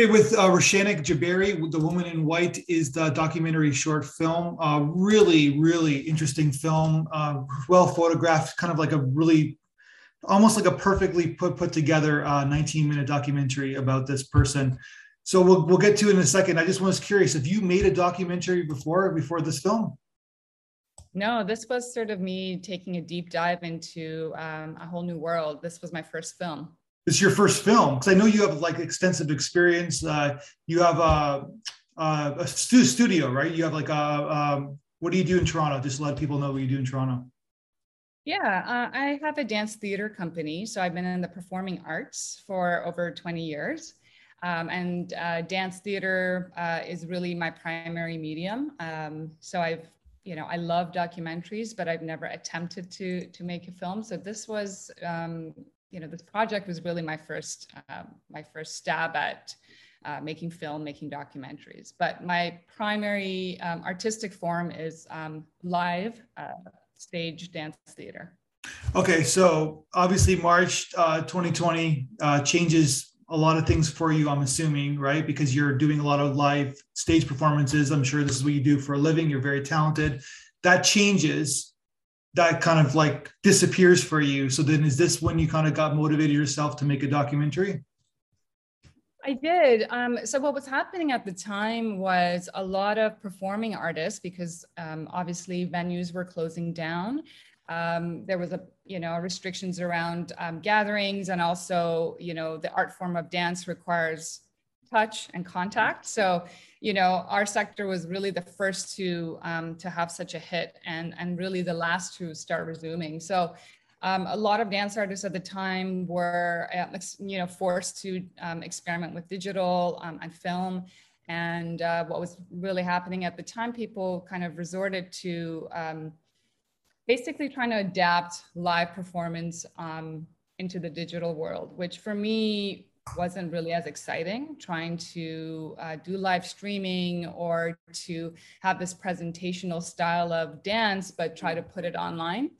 Okay, with uh, Roshanak Jabari, The Woman in White is the documentary short film. Uh, really, really interesting film. Uh, well photographed, kind of like a really, almost like a perfectly put put together uh, 19 minute documentary about this person. So we'll we'll get to it in a second. I just was curious if you made a documentary before before this film. No, this was sort of me taking a deep dive into um, a whole new world. This was my first film. This is your first film because I know you have like extensive experience. Uh, you have a, a, a studio, right? You have like a um, what do you do in Toronto? Just let people know what you do in Toronto. Yeah, uh, I have a dance theater company. So I've been in the performing arts for over 20 years. Um, and uh, dance theater uh, is really my primary medium. Um, so I've you know, I love documentaries, but I've never attempted to to make a film. So this was, um, you know, this project was really my first uh, my first stab at uh, making film, making documentaries. But my primary um, artistic form is um, live uh, stage dance theater. Okay, so obviously March 2020 uh, uh, changes a lot of things for you, I'm assuming, right? Because you're doing a lot of live stage performances. I'm sure this is what you do for a living. You're very talented. That changes, that kind of like disappears for you. So then is this when you kind of got motivated yourself to make a documentary? I did. Um, so what was happening at the time was a lot of performing artists, because um, obviously venues were closing down. Um, there was a you know restrictions around um, gatherings and also you know the art form of dance requires touch and contact so you know our sector was really the first to um, to have such a hit and and really the last to start resuming. So um, a lot of dance artists at the time were uh, you know forced to um, experiment with digital um, and film. And uh, what was really happening at the time people kind of resorted to basically trying to adapt live performance um, into the digital world, which for me wasn't really as exciting trying to uh, do live streaming or to have this presentational style of dance but try to put it online.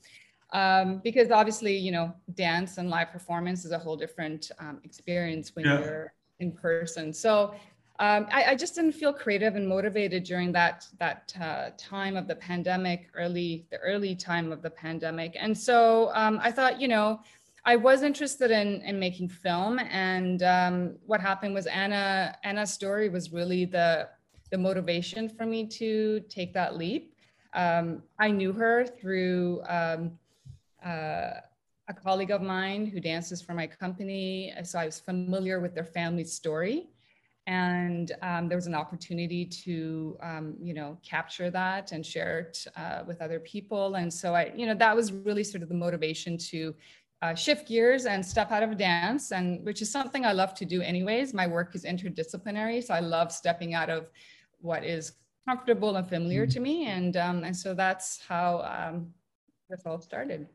Um, because obviously you know dance and live performance is a whole different um, experience when yeah. you're in person. So um, I, I, just didn't feel creative and motivated during that that uh, time of the pandemic, early the early time of the pandemic, and so um, I thought, you know, I was interested in in making film, and um, what happened was Anna Anna's story was really the the motivation for me to take that leap. Um, I knew her through. Um, uh, a colleague of mine who dances for my company. So I was familiar with their family story and um, there was an opportunity to um, you know capture that and share it uh, with other people and so i you know that was really sort of the motivation to uh, shift gears and step out of dance and which is something i love to do anyways my work is interdisciplinary so i love stepping out of what is comfortable and familiar mm-hmm. to me and um, and so that's how um, this all started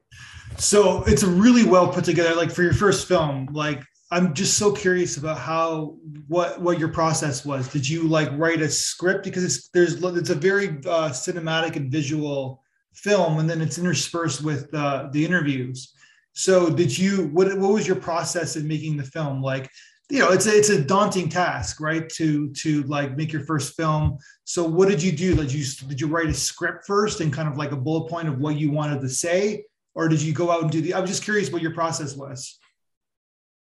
so it's really well put together like for your first film like I'm just so curious about how what what your process was. Did you like write a script because it's there's it's a very uh, cinematic and visual film, and then it's interspersed with uh, the interviews. So did you what what was your process in making the film? Like you know it's a, it's a daunting task right? To to like make your first film. So what did you do? Did you did you write a script first and kind of like a bullet point of what you wanted to say? Or did you go out and do the i was just curious what your process was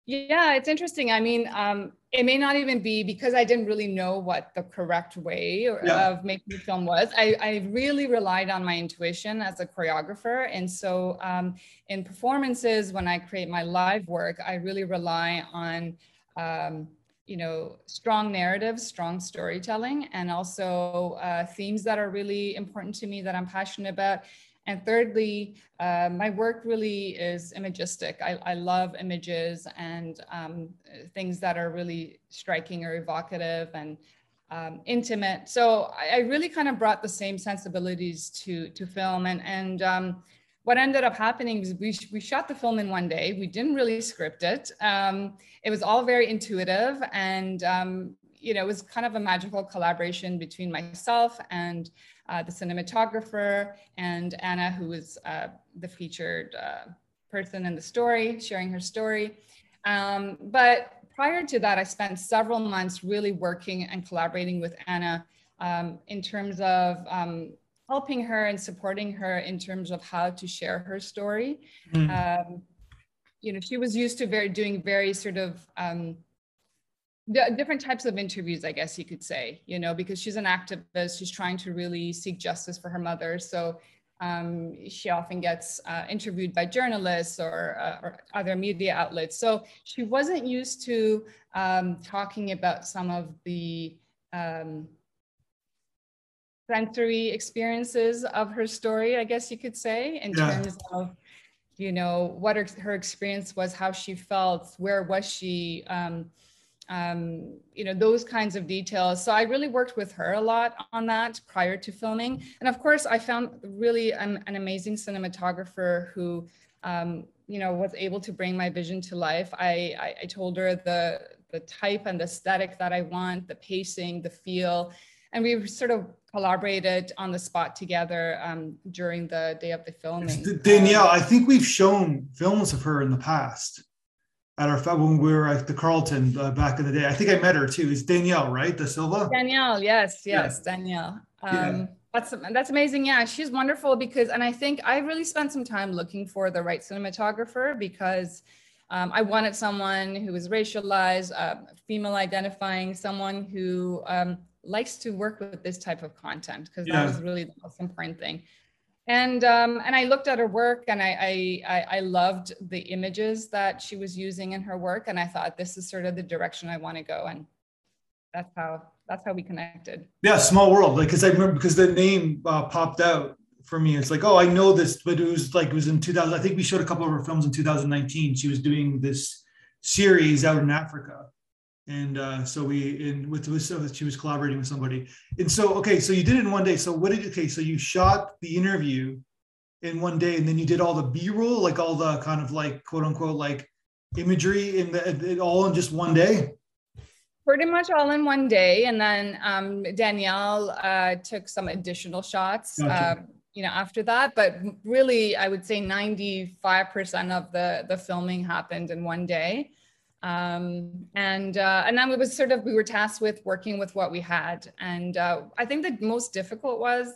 yeah, it's interesting. I mean, um, it may not even be because I didn't really know what the correct way yeah. of making a film was. I, I, really relied on my intuition as a choreographer. And so um, in performances, when I create my live work, I really rely on, um, you know, strong narratives, strong storytelling, and also uh, themes that are really important to me that I'm passionate about and thirdly, uh, my work really is imagistic. I, I love images and um, things that are really striking or evocative and um, intimate. So I, I, really kind of brought the same sensibilities to, to film. And, and um, what ended up happening was we, we shot the film in one day. We didn't really script it. Um, it was all very intuitive and um, you know, it was kind of a magical collaboration between myself and uh, the cinematographer and Anna, who was uh, the featured uh, person in the story, sharing her story. Um, but prior to that, I spent several months really working and collaborating with Anna um, in terms of um, helping her and supporting her in terms of how to share her story. Mm. you know, she was used to very doing very sort of um, different types of interviews, I guess you could say, you know, because she's an activist, she's trying to really seek justice for her mother. So um, she often gets uh, interviewed by journalists or, uh, or, other media outlets. So she wasn't used to um, talking about some of the um, sensory experiences of her story, I guess you could say, in yeah. terms of, you know, what her, her, experience was, how she felt, where was she, um, you know, those kinds of details. So I really worked with her a lot on that prior to filming. And of course, I found really an, an amazing cinematographer who, um, you know, was able to bring my vision to life. I, I, I told her the, the type and the aesthetic that I want, the pacing, the feel. And we sort of collaborated on the spot together um, during the day of the filming. Danielle, I think we've shown films of her in the past at our when we were at the Carlton uh, back in the day. I think I met her too. Is Danielle right? Da Silva. Danielle, yes, yes, yeah. Danielle. Um, yeah. That's that's amazing. Yeah, she's wonderful because, and I think I really spent some time looking for the right cinematographer because um, I wanted someone who was racialized, uh, female identifying, someone who um, likes to work with this type of content because yeah. that was really the most important thing and um, and I looked at her work and I, I I loved the images that she was using in her work and I thought this is sort of the direction I want to go and that's how that's how we connected. Yeah, small world. Like because I remember because the name uh, popped out for me. It's like oh I know this, but it was like it was in 2000. I think we showed a couple of her films in 2019. She was doing this series out in Africa and uh, so we in with, with so she was collaborating with somebody. And so okay so you did it in one day. So what did you okay so you shot the interview in one day and then you did all the b-roll like all the kind of like quote unquote like imagery in the all in just one day? Pretty much all in one day. And then um, danielle uh, took some additional shots gotcha. uh, you know after that. But really i would say 95% of the the filming happened in one day um, and uh, and then it was sort of we were tasked with working with what we had. And uh, i think the most difficult was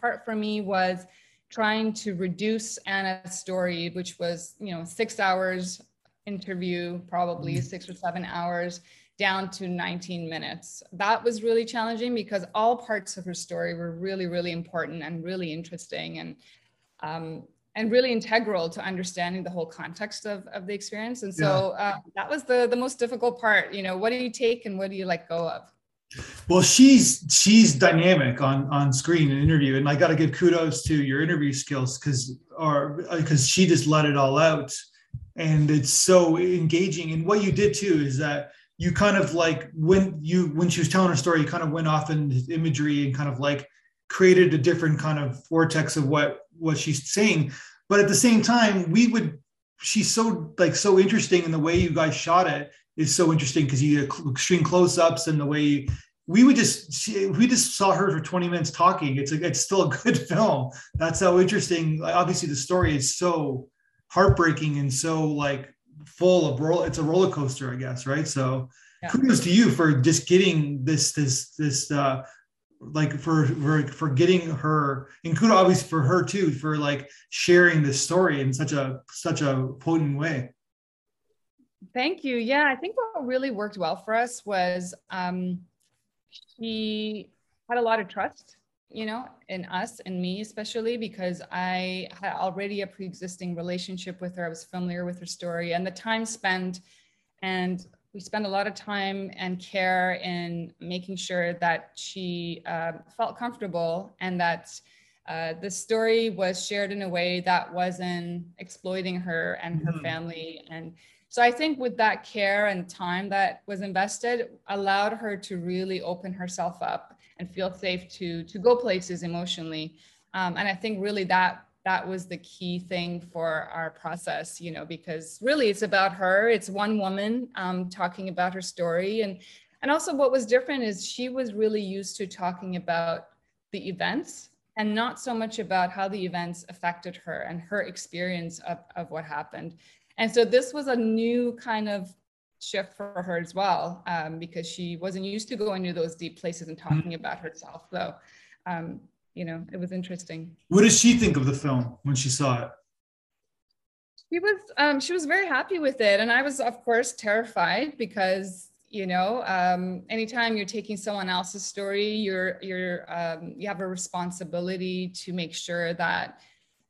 part for me was trying to reduce anna's story which was you know six hours interview probably mm-hmm. six or seven hours down to 19 minutes. That was really challenging because all parts of her story were really really important and really interesting. And um, and really integral to understanding the whole context of, of the experience. And so yeah. uh, that was the, the most difficult part. You know, what do you take and what do you let go of? Well, she's she's dynamic on on screen and interview, and I got to give kudos to your interview skills because or because she just let it all out, and it's so engaging. And what you did too is that you kind of like when you when she was telling her story, you kind of went off in imagery and kind of like created a different kind of vortex of what what she's saying but at the same time we would she's so like so interesting in the way you guys shot it is so interesting because you extreme close-ups and the way we would just she, we just saw her for 20 minutes talking it's a, it's still a good film. That's how interesting. Obviously the story is so heartbreaking and so like full of roll it's a roller coaster i guess right? So yeah. kudos to you for just getting this this this uh like for for for getting her and kudos obviously for her too for like sharing this story in such a such a potent way. Thank you. Yeah i think what really worked well for us was um she had a lot of trust you know in us and me especially because i had already a pre-existing relationship with her. I was familiar with her story and the time spent and we spend a lot of time and care in making sure that she uh, felt comfortable and that uh, the story was shared in a way that wasn't exploiting her and her mm-hmm. family. And so I think with that care and time that was invested, allowed her to really open herself up and feel safe to to go places emotionally. Um, and I think really that that was the key thing for our process you know because really it's about her it's one woman um, talking about her story and and also what was different is she was really used to talking about the events and not so much about how the events affected her and her experience of, of what happened and so this was a new kind of shift for her as well um, because she wasn't used to going to those deep places and talking mm-hmm. about herself. So, um, you know, it was interesting. What did she think of the film when she saw it? She was um, she was very happy with it, and I was of course terrified because you know um, anytime you're taking someone else's story, you're you're um, you have a responsibility to make sure that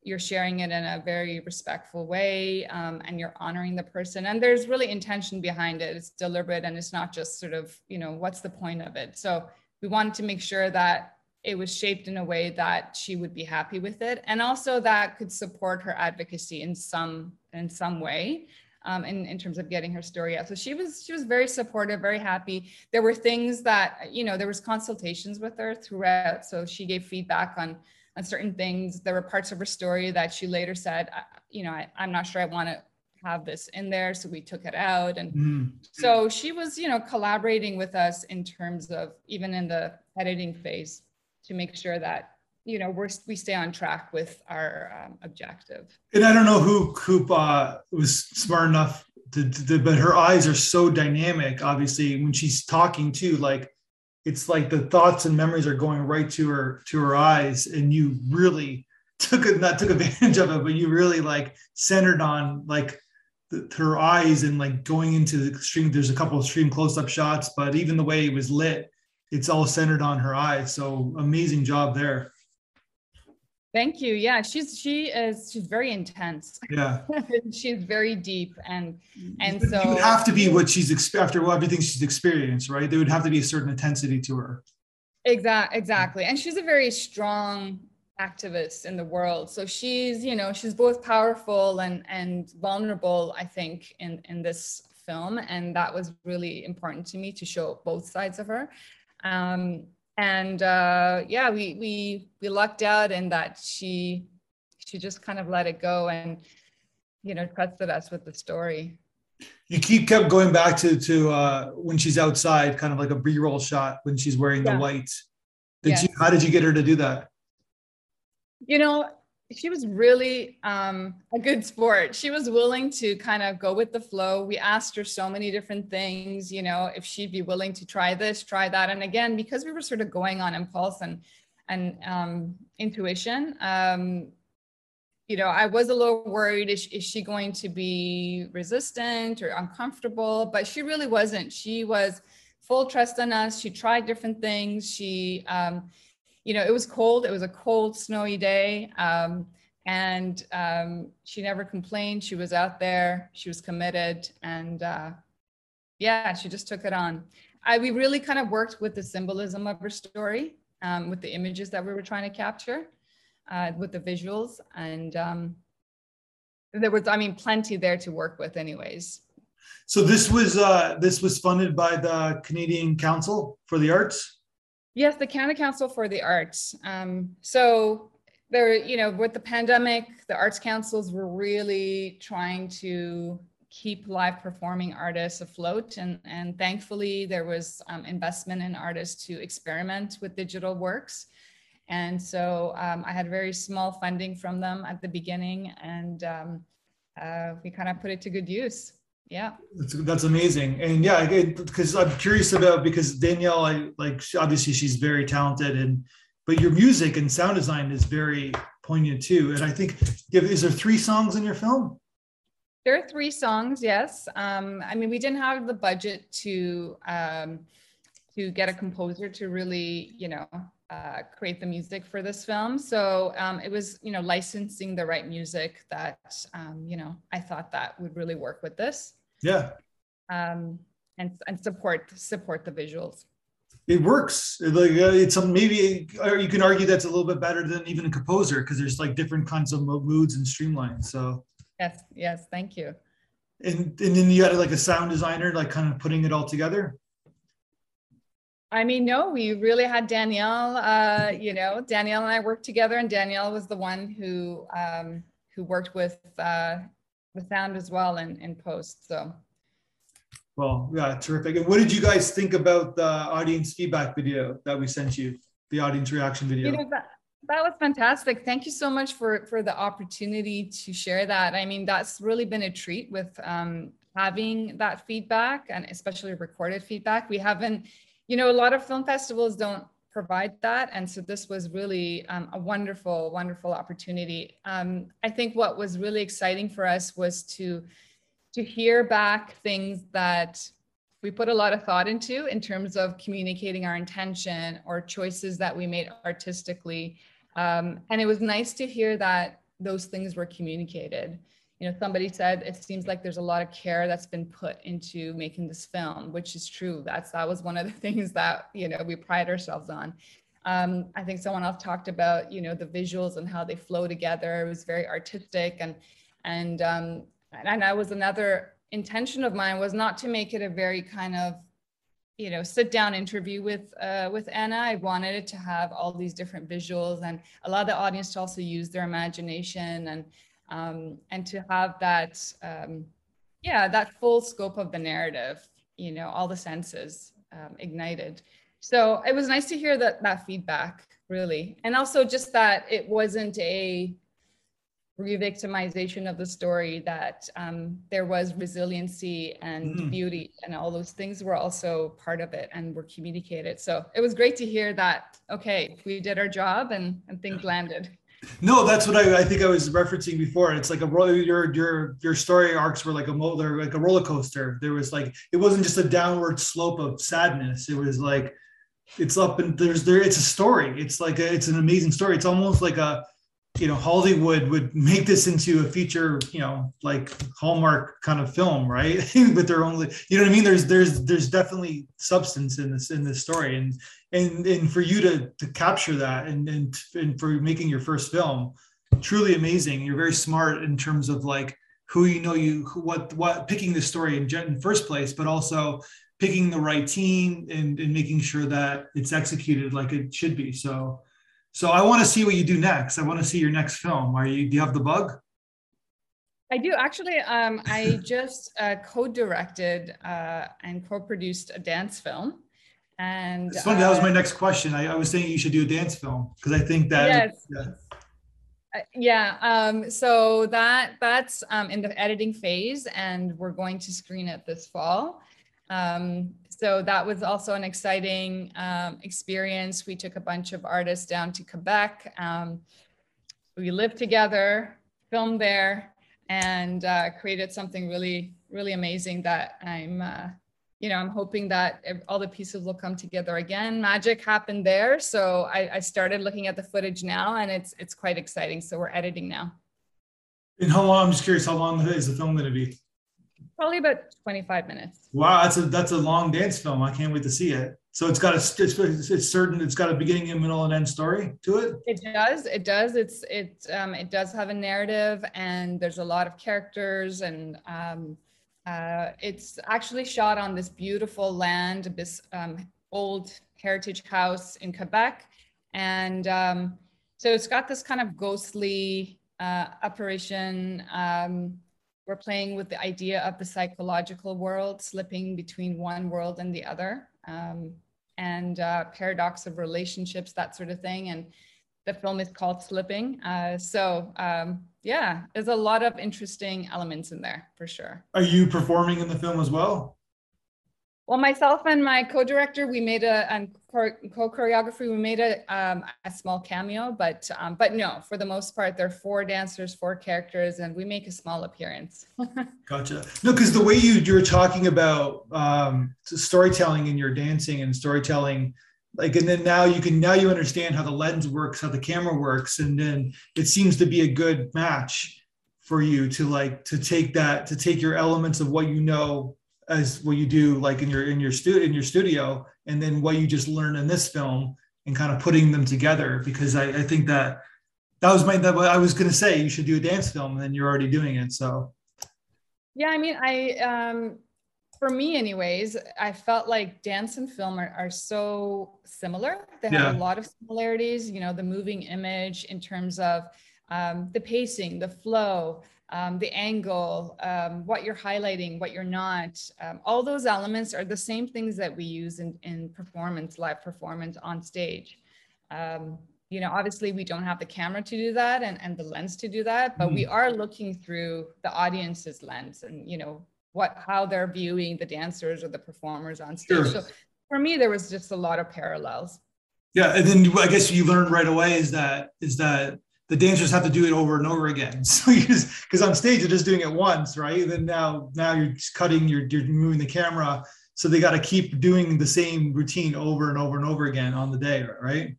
you're sharing it in a very respectful way um, and you're honoring the person and there's really intention behind it it's deliberate and it's not just sort of you know what's the point of it so we wanted to make sure that it was shaped in a way that she would be happy with it and also that could support her advocacy in some in some way um, in, in terms of getting her story out so she was she was very supportive very happy there were things that you know there was consultations with her throughout so she gave feedback on on certain things. There were parts of her story that she later said, you know, I, am not sure I want to have this in there. So we took it out. And mm. so she was, you know, collaborating with us in terms of even in the editing phase to make sure that, you know, we're, we stay on track with our um, objective. And I don't know who Coop uh, was smart enough to, to, but her eyes are so dynamic, obviously, when she's talking too, like, it's like the thoughts and memories are going right to her to her eyes and you really took it not took advantage of it but you really like centered on like her eyes and like going into the extreme there's a couple of extreme close-up shots but even the way it was lit it's all centered on her eyes so amazing job there Thank you. Yeah, she's she is she's very intense. Yeah, she's very deep and and so it would have to be what she's after well, everything she's experienced, right? There would have to be a certain intensity to her. Exactly, exactly. And she's a very strong activist in the world. So she's you know she's both powerful and and vulnerable. I think in in this film, and that was really important to me to show both sides of her. Um, and uh, yeah, we we we lucked out in that she she just kind of let it go and you know trusted us with the story. You keep kept going back to to uh, when she's outside, kind of like a B-roll shot when she's wearing yeah. the white. Did yes. you? How did you get her to do that? You know, she was really um, a good sport. She was willing to kind of go with the flow. We asked her so many different things, you know, if she'd be willing to try this, try that. And again, because we were sort of going on impulse and and um, intuition, um, you know, I was a little worried. Is, is she going to be resistant or uncomfortable? But she really wasn't. She was full trust in us. She tried different things. She um, you know, it was cold. It was a cold, snowy day. Um, and um, she never complained. She was out there. She was committed. And uh, yeah, she just took it on. I, we really kind of worked with the symbolism of her story, um, with the images that we were trying to capture, uh, with the visuals. And um, there was, I mean, plenty there to work with anyways. So this was uh, this was funded by the Canadian Council for the Arts. Yes, the Canada Council for the Arts. Um, so there, you know, with the pandemic, the arts councils were really trying to keep live performing artists afloat, and and thankfully there was um, investment in artists to experiment with digital works. And so um, I had very small funding from them at the beginning, and um, uh, we kind of put it to good use yeah. That's, that's amazing. And yeah because i'm curious about because danielle i like obviously she's very talented and but your music and sound design is very poignant too. And i think is there three songs in your film? There are three songs yes. Um, i mean we didn't have the budget to um, to get a composer to really you know uh, create the music for this film. So um, it was, you know, licensing the right music that, um, you know, I thought that would really work with this. Yeah. Um, and and support support the visuals. It works. Like uh, it's a, maybe you can argue that's a little bit better than even a composer because there's like different kinds of moods and streamlines. So yes, yes, thank you. And and then you had like a sound designer, like kind of putting it all together. I mean, no, we really had Danielle. Uh, you know, Danielle and I worked together, and Danielle was the one who um, who worked with uh, the sound as well in, in post. So. Well, yeah, terrific. And what did you guys think about the audience feedback video that we sent you, the audience reaction video? You know, that, that was fantastic. Thank you so much for, for the opportunity to share that. I mean, that's really been a treat with um, having that feedback and especially recorded feedback. We haven't, you know, a lot of film festivals don't provide that. And so this was really um, a wonderful, wonderful opportunity. Um, I think what was really exciting for us was to to hear back things that we put a lot of thought into in terms of communicating our intention or choices that we made artistically. Um, and it was nice to hear that those things were communicated. You know, somebody said it seems like there's a lot of care that's been put into making this film, which is true. That's that was one of the things that you know we pride ourselves on. Um, I think someone else talked about you know the visuals and how they flow together. It was very artistic and and um, and I was another intention of mine was not to make it a very kind of you know sit down interview with uh, with Anna. I wanted it to have all these different visuals and allow the audience to also use their imagination and um, and to have that um, yeah that full scope of the narrative. You know all the senses um, ignited. So it was nice to hear that that feedback really, and also just that it wasn't a re-victimization of the story that um, there was resiliency and mm. beauty and all those things were also part of it and were communicated so it was great to hear that okay we did our job and, and things landed no that's what I, I think i was referencing before. It's like a roller your your your story arcs were like a they're like a roller coaster. There was like it wasn't just a downward slope of sadness. It was like it's up and there's there it's a story. It's like a, it's an amazing story. It's almost like a you know Hollywood would make this into a feature, you know, like Hallmark kind of film, right? With their own, you know what I mean? There's there's there's definitely substance in this in this story, and and and for you to to capture that, and and and for making your first film, truly amazing. You're very smart in terms of like who you know you what what picking the story in, in first place, but also picking the right team and, and making sure that it's executed like it should be. So so I want to see what you do next. I want to see your next film. Are you? Do you have the bug? I do actually. Um, I just uh, co-directed uh, and co-produced a dance film, and uh, that was my uh, next question. I, I, was saying you should do a dance film because I think that. Yes. Yeah. Uh, yeah. Um, so that that's um, in the editing phase, and we're going to screen it this fall. Um, so that was also an exciting um, experience. We took a bunch of artists down to Quebec. Um, we lived together, filmed there, and uh, created something really, really amazing that I'm, uh, you know, I'm hoping that all the pieces will come together again. Magic happened there, so I, I started looking at the footage now, and it's it's quite exciting. So we're editing now. And how long? I'm just curious. How long is the film going to be? Probably about 25 minutes. Wow, that's a that's a long dance film. I can't wait to see it. So it's got a it's, it's certain it's got a beginning, a middle, and end story to it. It does. It does. It's it um, it does have a narrative, and there's a lot of characters, and um, uh, it's actually shot on this beautiful land, this um, old heritage house in Quebec, and um, so it's got this kind of ghostly uh, apparition. Um, we're playing with the idea of the psychological world slipping between one world and the other um, and uh, paradox of relationships that sort of thing and the film is called slipping. Uh, so um, yeah there's a lot of interesting elements in there for sure. Are you performing in the film as well well, myself and my co-director, we made a co-choreography, we made a um, a small cameo, but um, but no, for the most part, there are four dancers, four characters, and we make a small appearance. gotcha. No, because the way you you're talking about um, storytelling and your dancing and storytelling, like, and then now you can now you understand how the lens works, how the camera works, and then it seems to be a good match for you to like to take that to take your elements of what you know as what you do like in your in your studio in your studio and then what you just learned in this film and kind of putting them together because I, I think that that was my that I was gonna say you should do a dance film and then you're already doing it so yeah I mean I um for me anyways I felt like dance and film are, are so similar they have yeah. a lot of similarities you know the moving image in terms of um, the pacing the flow um, the angle, um, what you're highlighting, what you're not. Um, all those elements are the same things that we use in, in performance, live performance on stage. Um, you know, obviously we don't have the camera to do that and, and the lens to do that, but mm. we are looking through the audience's lens and, you know, what how they're viewing the dancers or the performers on stage. Sure. So for me, there was just a lot of parallels. Yeah, and then I guess you learn right away is that is that the dancers have to do it over and over again. So you just because on stage you're just doing it once, right? And then now now you're just cutting, you're you're moving the camera, so they got to keep doing the same routine over and over and over again on the day, right?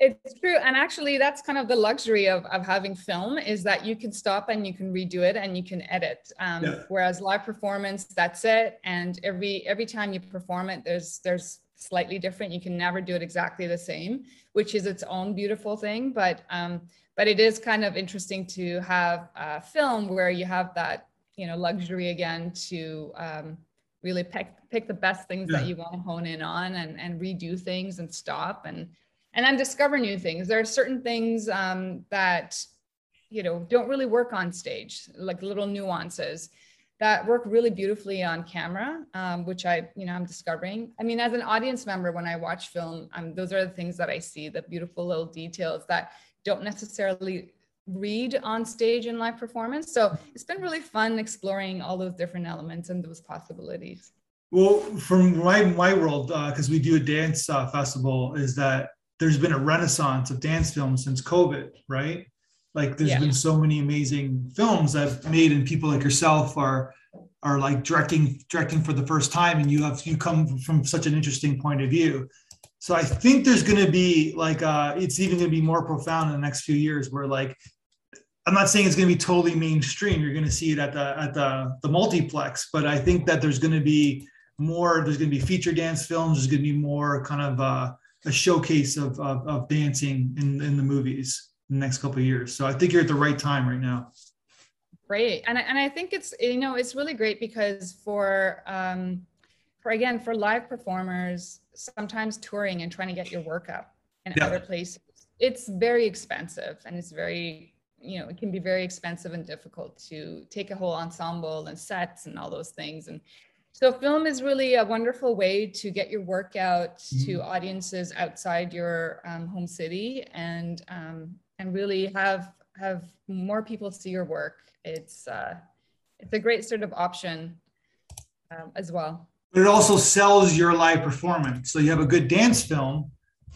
It's true. And actually that's kind of the luxury of, of having film is that you can stop and you can redo it and you can edit. Um, Yeah. Whereas live performance, that's it. And every every time you perform it, there's there's slightly different. You can never do it exactly the same, which is its own beautiful thing. But um, but it is kind of interesting to have a film where you have that you know luxury again to um, really pick pick the best things that you want to hone in on and and redo things and stop and and then discover new things. There are certain things um, that you know don't really work on stage, like little nuances that work really beautifully on camera, um, which I you know I'm discovering. I mean, as an audience member, when I watch film, um, those are the things that I see, the beautiful little details that don't necessarily read on stage in live performance. So it's been really fun exploring all those different elements and those possibilities. Well, from my my world, because we do a dance uh, festival, is that there's been a renaissance of dance films since COVID, right? Like there's Yeah. been so many amazing films I've made, and people like yourself are are like directing directing for the first time, and you have you come from such an interesting point of view. So I think there's going to be like uh, it's even going to be more profound in the next few years, where like I'm not saying it's going to be totally mainstream. You're going to see it at the at the the multiplex, but I think that there's going to be more. There's going to be feature dance films. There's going to be more kind of uh, a showcase of, of of dancing in in the movies next couple of years. So I think you're at the right time right now. Great. And, I- and I think it's, you know, it's really great because for, um, for again, for live performers, sometimes touring and trying to get your work up in Yeah. other places, it's very expensive and it's very, you know, it can be very expensive and difficult to take a whole ensemble and sets and all those things. And so film is really a wonderful way to get your work out to audiences outside your um, home city and um, and really have have more people see your work. It's uh, it's a great sort of option um, as well. But it also sells your live performance. So you have a good dance film,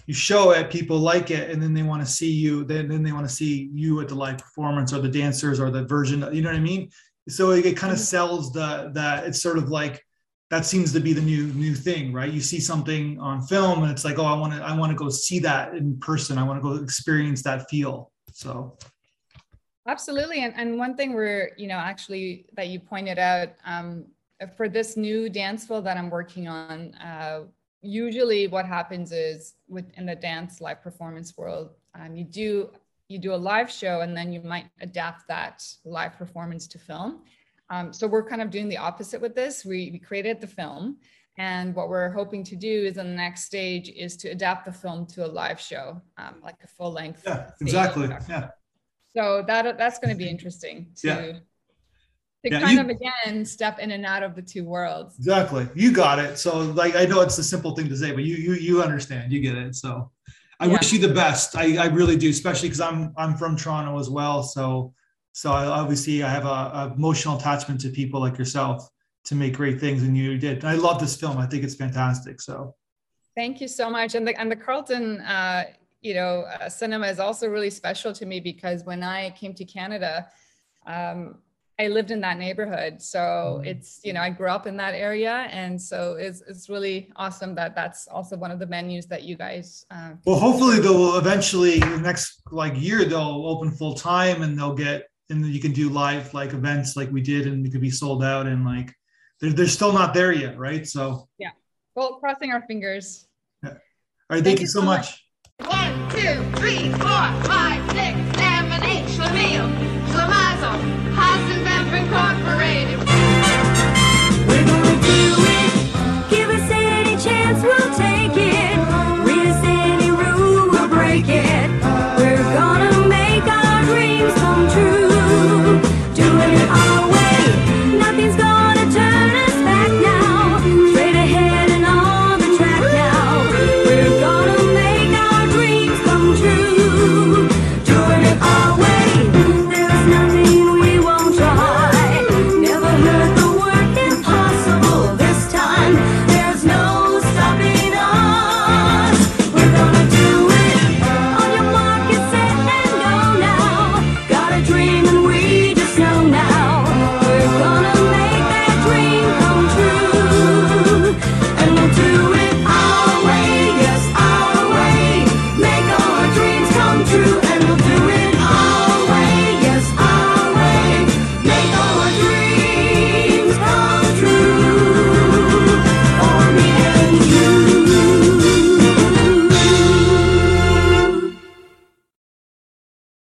you show it, people like it, and then they want to see you. Then then they want to see you at the live performance or the dancers or the version. You know what I mean? So it, it kind of sells the that it's sort of like that seems to be the new new thing, right? You see something on film and it's like, oh, I want to I want to go see that in person. I want to go experience that feel. So Absolutely. And, and one thing we're, you know, actually that you pointed out um, for this new dance film that I'm working on, uh, usually what happens is within the dance live performance world, um, you do you do a live show and then you might adapt that live performance to film. Um, so we're kind of doing the opposite with this. We, we created the film and what we're hoping to do is in the next stage is to adapt the film to a live show, um, like a full length. yeah, exactly. Yeah. So that that's going to be interesting to Yeah. to Yeah, kind you- of again step in and out of the two worlds. Exactly. You got it. So like I know it's a simple thing to say, but you you you understand. You get it. So I Yeah. wish you the best. I, I really do, especially because I'm I'm from Toronto as well. So so I obviously I have a, a emotional attachment to people like yourself to make great things, and you did. I love this film. I think it's fantastic. So Thank you so much. And the and the Carlton, uh, you know, uh, cinema is also really special to me because when I came to Canada, um, I lived in that neighborhood. So Mhm. it's you know I grew up in that area, and so it's it's really awesome that that's also one of the menus that you guys. Uh, well, hopefully they'll eventually the next like year they'll open full time and they'll get and you can do live like events like we did and it could be sold out and like they're, they're still not there yet right? So yeah. Well crossing our fingers. Yeah. all right thank, thank you, you so much. much one two three four five six seven eight. Schlemiel schlemazel hasenpfeffer incorporated. We're gonna do it.